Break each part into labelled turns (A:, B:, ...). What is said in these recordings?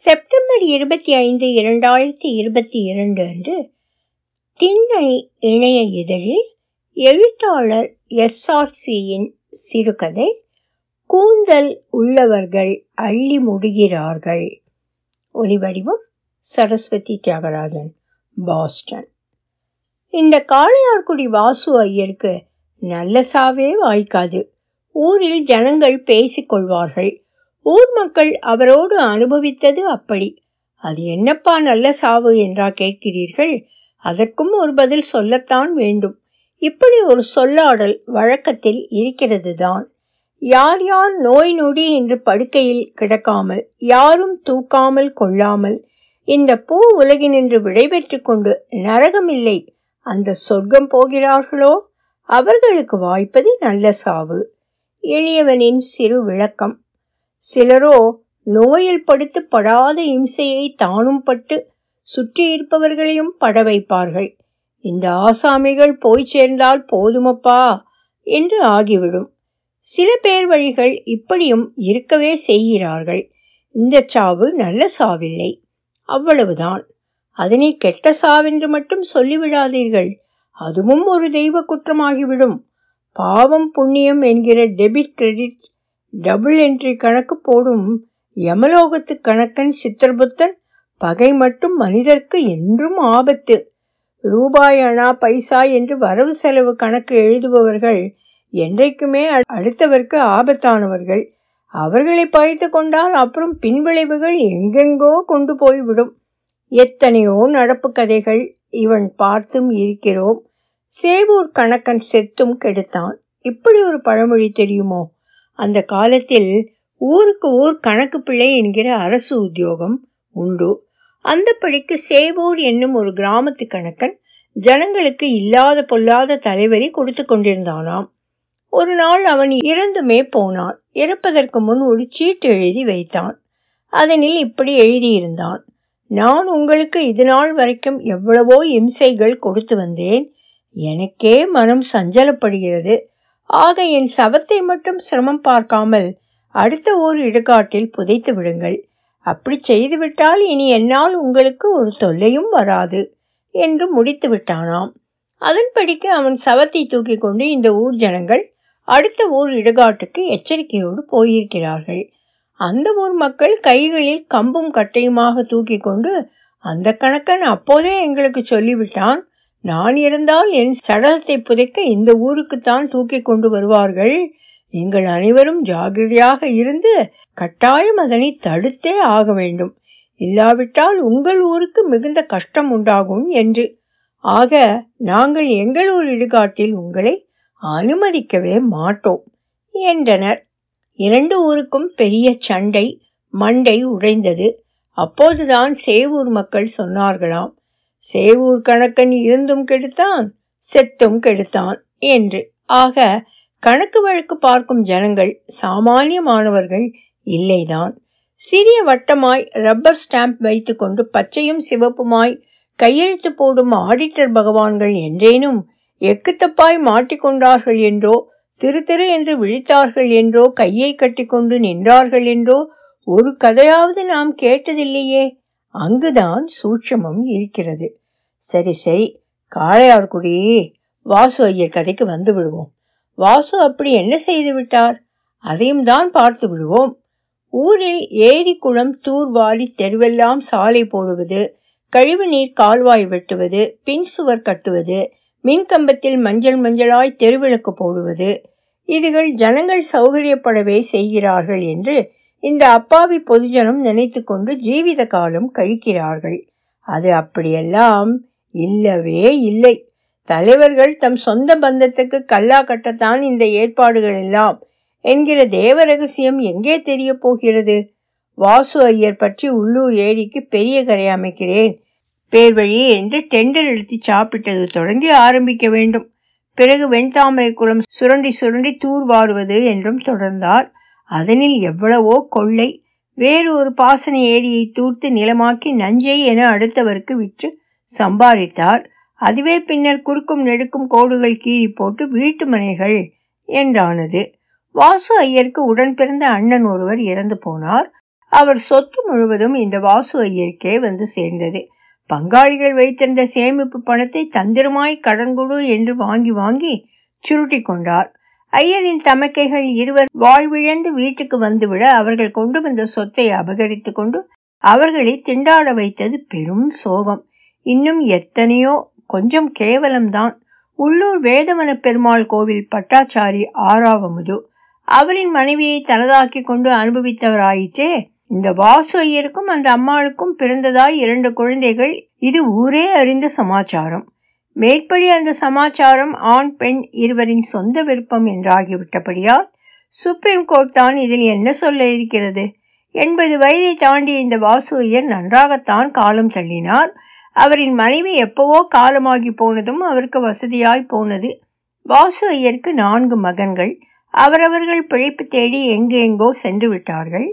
A: September இருபத்தி ஐந்து இரண்டாயிரத்தி இருபத்தி இரண்டு அன்று திண்ணை இணைய இதழில் எழுத்தாளர் எஸ்ஆர்சியின் சிறுகதை கூந்தல் உள்ளவர்கள் அள்ளி முடிகிறார்கள். ஒலிவடிவம் சரஸ்வதி தியாகராஜன் பாஸ்டன். இந்த காளையார்குடி வாசு ஐயருக்கு நல்ல சாவே வாய்க்காது. ஊரில் ஜனங்கள் பேசிக்கொள்வார்கள் ஊர் மக்கள் அவரோடு அனுபவித்தது அப்படி. அது என்னப்பா நல்ல சாவு என்றா கேட்கிறீர்கள்? அதற்கும் ஒரு பதில் சொல்லத்தான் வேண்டும். இப்படி ஒரு சொல்லாடல் வழக்கத்தில் இருக்கிறது தான் யார் யார் நோய் நொடி என்று படுக்கையில் கிடக்காமல் யாரும் தூக்காமல் கொள்ளாமல் இந்த பூ உலகினின்று விடைபெற்று கொண்டு நரகமில்லை அந்த சொர்க்கம் போகிறார்களோ? அவர்களுக்கு வாய்ப்பது நல்ல சாவு. எளியவனின் சிறு விளக்கம். சிலரோ நோயில் படுத்து படாத இம்சையை தானும் பட்டு சுற்றி இருப்பவர்களையும் பட வைப்பார்கள். இந்த ஆசாமிகள் போய் சேர்ந்தால் போதுமப்பா? என்று ஆகிவிடும். சில பேர் வழிகள் இப்படியும் இருக்கவே செய்கிறார்கள். இந்த சாவு நல்ல சாவில்லை. அவ்வளவுதான். அதனை கெட்ட சாவென்று மட்டும் சொல்லிவிடாதீர்கள். அதுவும் ஒரு தெய்வ குற்றமாகிவிடும். பாவம் புண்ணியம் என்கிற டெபிட் கிரெடிட் டபுள் என்ட்ரி கணக்கு போடும் யமலோகத்து கணக்கன் சித்திரபுத்தன் பகை மட்டும் மனிதர்க்கு என்றும் ஆபத்து. ரூபாய் அணா பைசா என்று வரவு செலவு கணக்கு எழுதுபவர்கள் என்றைக்குமே அடுத்தவர்க்கு ஆபத்தானவர்கள். அவர்களை பாய்த்து கொண்டால் அப்புறம் பின்விளைவுகள் எங்கெங்கோ கொண்டு போய்விடும். எத்தனையோ நடப்பு கதைகள் இவன் பார்த்தும் இருக்கிறோம். சேவூர் கணக்கன் செத்தும் கெடுத்தான். இப்படி ஒரு பழமொழி தெரியுமோ? அந்த காலத்தில் ஊருக்கு ஊர் கணக்கு பிள்ளை என்கிற அரசு உத்தியோகம் உண்டு. அந்த படிக்கு சேவூர் என்னும் ஒரு கிராமத்து கணக்கன் ஜனங்களுக்கு இல்லாத பொல்லாத தலைவரி கொடுத்து கொண்டிருந்தானாம். ஒரு நாள் அவன் இறந்துமே போனான். இறப்பதற்கு முன் ஒரு சீட்டு எழுதி வைத்தான். அதனில் இப்படி எழுதியிருந்தான். நான் உங்களுக்கு இது நாள் வரைக்கும் எவ்வளவோ இம்சைகள் கொடுத்து வந்தேன். எனக்கே மனம் சஞ்சலப்படுகிறது. ஆக என் சவத்தை மட்டும் சிரமம் பார்க்காமல் அடுத்த ஓர் இடுகாட்டில் புதைத்து விடுங்கள். அப்படி செய்துவிட்டால் இனி என்னால் உங்களுக்கு ஒரு தொல்லையும் வராது என்று முடித்து விட்டானாம் அதன்படிக்கு அவன் சவத்தை தூக்கி கொண்டு இந்த ஊர் ஜனங்கள் அடுத்த ஊர் இடுகாட்டுக்கு எச்சரிக்கையோடு போயிருக்கிறார்கள். அந்த ஊர் மக்கள் கைகளில் கம்பும் கட்டையுமாக தூக்கி கொண்டு அந்த கணக்கன் அப்போதே எங்களுக்கு சொல்லிவிட்டான். நான் இருந்தால் என் சடலத்தை புதைக்க இந்த ஊருக்குத்தான் தூக்கி கொண்டு வருவார்கள். நீங்கள் அனைவரும் ஜாகிரதையாக இருந்து கட்டாயம் அதனை தடுத்தே ஆக வேண்டும். இல்லாவிட்டால் உங்கள் ஊருக்கு மிகுந்த கஷ்டம் உண்டாகும் என்று. ஆக நாங்கள் எங்கள் ஊர் இடுகாட்டில் உங்களை அனுமதிக்கவே மாட்டோம் என்றனர். இரண்டு ஊருக்கும் பெரிய சண்டை மண்டை உடைந்தது. அப்போதுதான் சேவூர் மக்கள் சொன்னார்களாம் சேவூர் கணக்கன் இருந்தும் கெடுத்தான் செத்தும் கெடுத்தான் என்று. ஆக கணக்கு வழக்கு பார்க்கும் ஜனங்கள் சாமானியமானவர்கள் இல்லைதான். சிறிய வட்டமாய் ரப்பர் ஸ்டாம்ப் வைத்துக்கொண்டு பச்சையும் சிவப்புமாய் கையெழுத்து போடும் ஆடிட்டர் பகவான்கள் என்றேனும் எக்குத்தப்பாய் மாட்டிக்கொண்டார்கள் என்றோ திரு திரு என்று விழித்தார்கள் என்றோ கையை கட்டிக்கொண்டு நின்றார்கள் என்றோ ஒரு கதையாவது நாம் கேட்டதில்லையே. அங்குதான் சூட்சமம் இருக்கிறது. சரி சரி காளையார்குடி வாசு ஐயர் கதைக்கு வந்து விடுவோம். வாசு அப்படி என்ன செய்து விட்டார்? அதையும் தான் பார்த்து விடுவோம். ஊரில் ஏரி குளம் தூர்வாரி தெருவெல்லாம் சாலை போடுவது கழிவு நீர் கால்வாய் வெட்டுவது பின் சுவர் கட்டுவது மின்கம்பத்தில் மஞ்சள் மஞ்சளாய் தெருவிளக்கு போடுவது இதுகள் ஜனங்கள் சௌகரியப்படவே செய்கிறார்கள் என்று இந்த அப்பாவி பொதுஜனம் நினைத்து கொண்டு ஜீவித காலம் கழிக்கிறார்கள். அது அப்படியெல்லாம் இல்லவே இல்லை. தலைவர்கள் தம் சொந்த பந்தத்துக்கு கல்லா கட்டத்தான் இந்த ஏற்பாடுகள் எல்லாம். என்கிற தேவ ரகசியம் எங்கே தெரிய போகிறது? வாசு ஐயர் பற்றி உள்ளூர் ஏரிக்கு பெரிய கரை அமைக்கிறேன். பேர் வழி என்று டெண்டர் எழுத்தி சாப்பிட்டது தொடங்கி ஆரம்பிக்க வேண்டும். பிறகு வெண்தாமரை குளம் சுரண்டி சுரண்டி தூர்வாடுவது என்றும் தொடர்ந்தார். அதனில் எவ்வளவோ கொள்ளை. வேறு ஒரு பாசன ஏரியை தூர்த்து நிலமாக்கி நஞ்சை என அடுத்தவருக்கு விற்று சம்பாதித்தார் அதுவே பின்னர் குறுக்கும் நெடுக்கும் கோடுகள் கீறி போட்டு வீட்டு மனைகள் என்றானது. வாசு ஐயருக்கு உடன் பிறந்த அண்ணன் ஒருவர் இறந்து போனார். அவர் சொத்து முழுவதும் இந்த வாசு ஐயருக்கே வந்து சேர்ந்தது. பங்காளிகள் வைத்திருந்த சேமிப்பு பணத்தை தந்திரமாய் கடன் கொடு என்று வாங்கி வாங்கி சுருட்டி கொண்டார். ஐயரின் தமக்கைகள் இருவர் வாழ்விழந்து வீட்டுக்கு வந்துவிட அவர்கள் கொண்டு வந்த சொத்தை அபகரித்து கொண்டு அவர்களை திண்டாட வைத்தது பெரும் சோகம். இன்னும் எத்தனையோ கொஞ்சம் கேவலம்தான். உள்ளூர் வேதவன பெருமாள் கோவில் பட்டாச்சாரி ஆறாவமுது. அவரின் மனைவியை தனதாக்கி கொண்டு அனுபவித்தவராயிற்றே. இந்த வாசு ஐயருக்கும் அந்த அம்மாளுக்கும் பிறந்ததாய் இரண்டு குழந்தைகள். இது ஊரே அறிந்த சமாச்சாரம். மேற்படி அந்த சமாச்சாரம் ஆண் பெண் இருவரின் சொந்த விருப்பம் என்றாகிவிட்டபடியால் சுப்ரீம் கோர்ட் தான் இதில் என்ன சொல்ல இருக்கிறது? எண்பது வயதை தாண்டி இந்த வாசு ஐயர் நன்றாகத்தான் காலம் தள்ளினார். அவரின் மனைவி எப்பவோ காலமாகி போனதும் அவருக்கு வசதியாய் போனது. வாசு ஐயருக்கு நான்கு மகன்கள். அவரவர்கள் பிழைப்பு தேடி எங்கு எங்கோ சென்று விட்டார்கள்.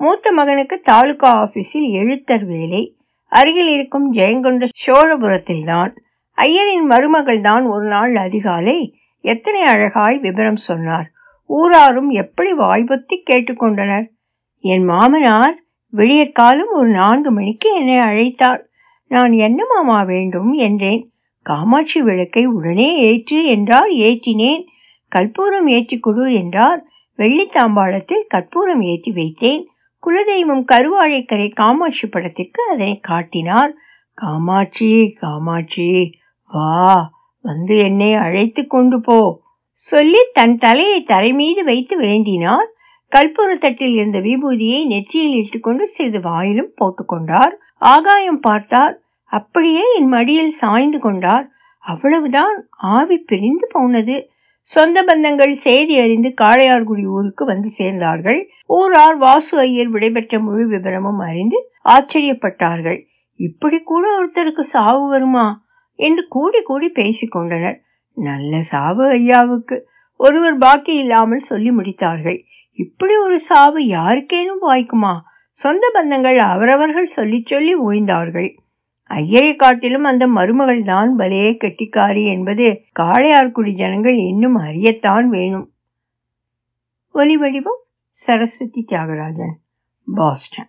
A: மூத்த மகனுக்கு தாலுகா ஆபீஸில் எழுத்தர் வேலை. அருகில் இருக்கும் ஜெயங்கொண்ட சோழபுரத்தில்தான். ஐயரின் மருமகள் தான் ஒரு நாள் அதிகாலை எத்தனை அழகாய் விபரம் சொன்னார். ஊராரும் எப்படி வாய்பத்தி கேட்டுக்கொண்டனர் என் மாமனார் விடியற்காலம் ஒரு நான்கு மணிக்கு என்னை அழைத்தார். நான் என்ன மாமா வேண்டும் என்றேன். காமாட்சி விளக்கை உடனே ஏற்று என்றார் ஏற்றினேன். கற்பூரம் ஏற்றி என்றார். வெள்ளித்தாம்பாளத்தில் கற்பூரம் ஏற்றி வைத்தேன். குலதெய்வம் கருவாழைக்கரை காமாட்சி படத்திற்கு அதனை காட்டினார். காமாட்சி காமாட்சி வா வந்து என்னை அழைத்து கொண்டு போ. சொல்லி தன் தலையை தரை மீது வைத்து வேண்டினார் கற்பூர தட்டில் இருந்த விபூதியை நெற்றியில் இட்டுக்கொண்டு சிறிது வாயிலும் போட்டுக்கொண்டார் ஆகாயம் பார்த்தார். அப்படியே என் மடியில் சாய்ந்து கொண்டார். அவ்வளவுதான் ஆவி பிரிந்து போனது. சொந்த பந்தங்கள் செய்தி அறிந்து காளையார்குடி ஊருக்கு வந்து சேர்ந்தார்கள். ஊரார் வாசு ஐயர் விடைபெற்ற முழு விவரமும் அறிந்து ஆச்சரியப்பட்டார்கள். இப்படி கூட ஒருத்தருக்கு சாவு வருமா? என்று கூடி கூடி பேசிக்கொண்டனர் நல்ல சாவு ஐயாவுக்கு. ஒருவர் பாக்கி இல்லாமல் சொல்லி முடித்தார்கள். இப்படி ஒரு சாவு யாருக்கேனும் வாய்க்குமா? சொந்த பந்தங்கள் அவரவர்கள் சொல்லி சொல்லி ஓய்ந்தார்கள். ஐயரை காட்டிலும் அந்த மருமகள் தான் பலே கெட்டிக்காரி என்பது காளையார்குடி ஜனங்கள் இன்னும் அறியத்தான் வேணும். ஒலி வடிவம் சரஸ்வதி தியாகராஜன் பாஸ்டன்.